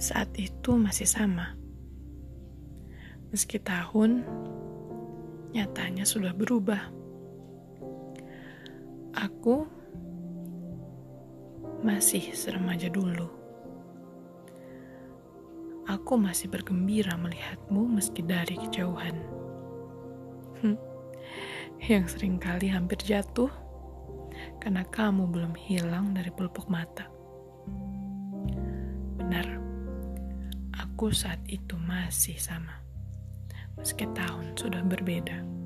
saat itu masih sama. Meski tahun, nyatanya sudah berubah. Aku masih seremaja dulu. Aku masih bergembira melihatmu meski dari kejauhan. Hmm, yang sering kali hampir jatuh karena kamu belum hilang dari pelupuk mata. Benar, aku saat itu masih sama, meski tahun sudah berbeda.